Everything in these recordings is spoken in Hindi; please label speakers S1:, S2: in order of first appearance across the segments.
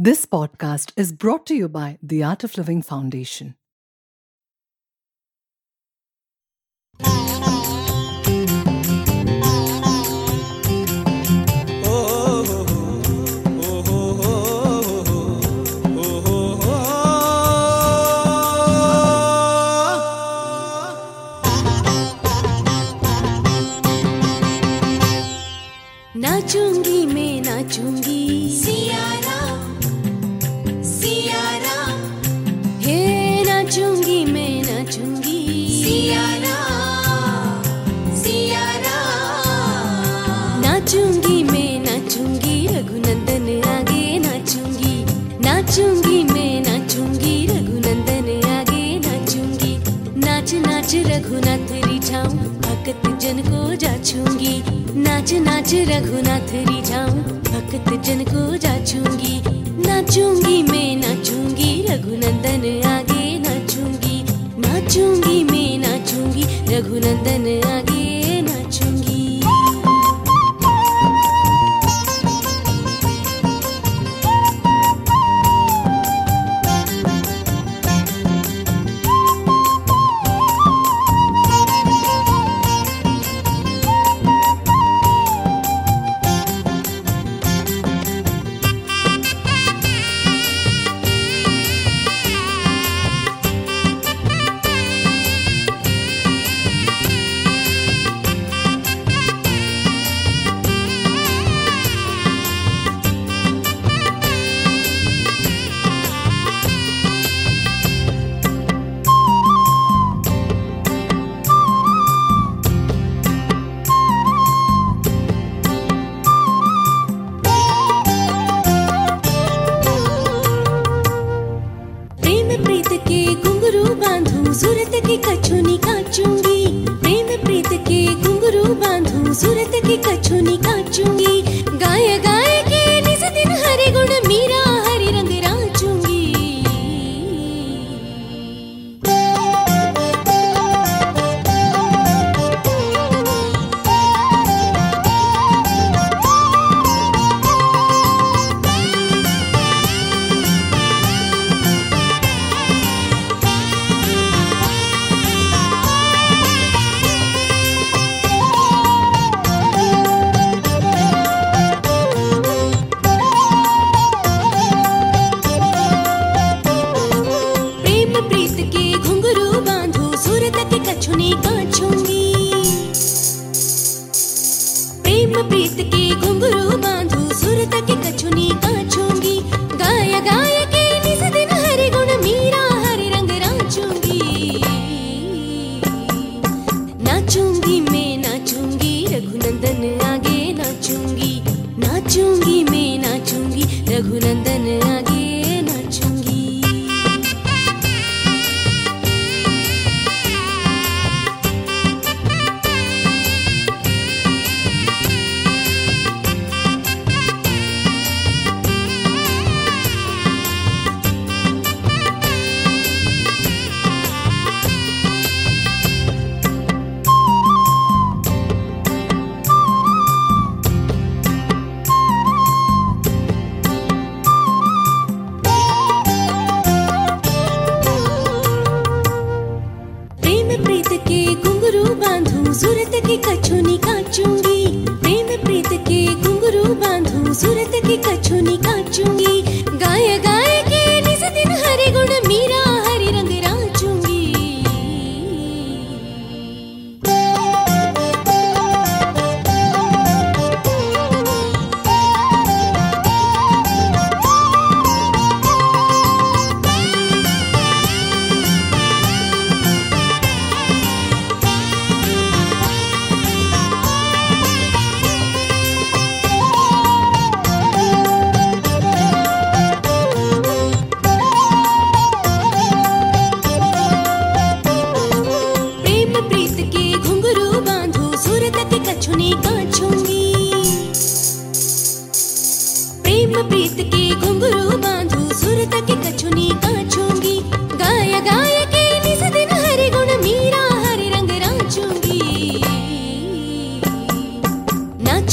S1: This podcast is brought to you by the Art of Living Foundation.
S2: नाचूंगी मैं नाचूंगी भक्त जन को जाचूँगी। नाच नाच रघुनाथ रिझाऊं भक्त जन को जाचूँगी। नाचूँगी मैं, नाचूँगी। रघुनंदन आगे नाचूँगी। नाचूँगी मैं, नाचूँगी। रघुनंदन आगे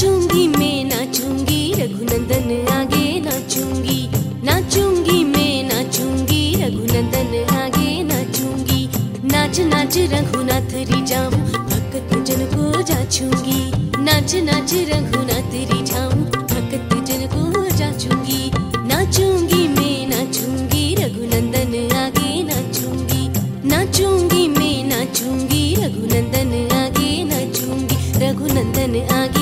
S2: नाचूँगी, मैं नाचूँगी, रघुनंदन आगे नाचूँगी। नाचूँगी, मैं नाचूँगी, रघुनंदन आगे नाचूँगी। नाच नाच, रघुनाथ रिझाऊं भक्त जन को जाचूँगी। नाच नाच, रघुनाथ रिझाऊं भक्त जन को जाचूँगी। नाचूँगी, मैं नाचूँगी, रघुनंदन आगे नाचूँगी। नाचूँगी, मैं नाचूँगी, रघुनंदन आगे नाचूँगी। रघुनंदन आगे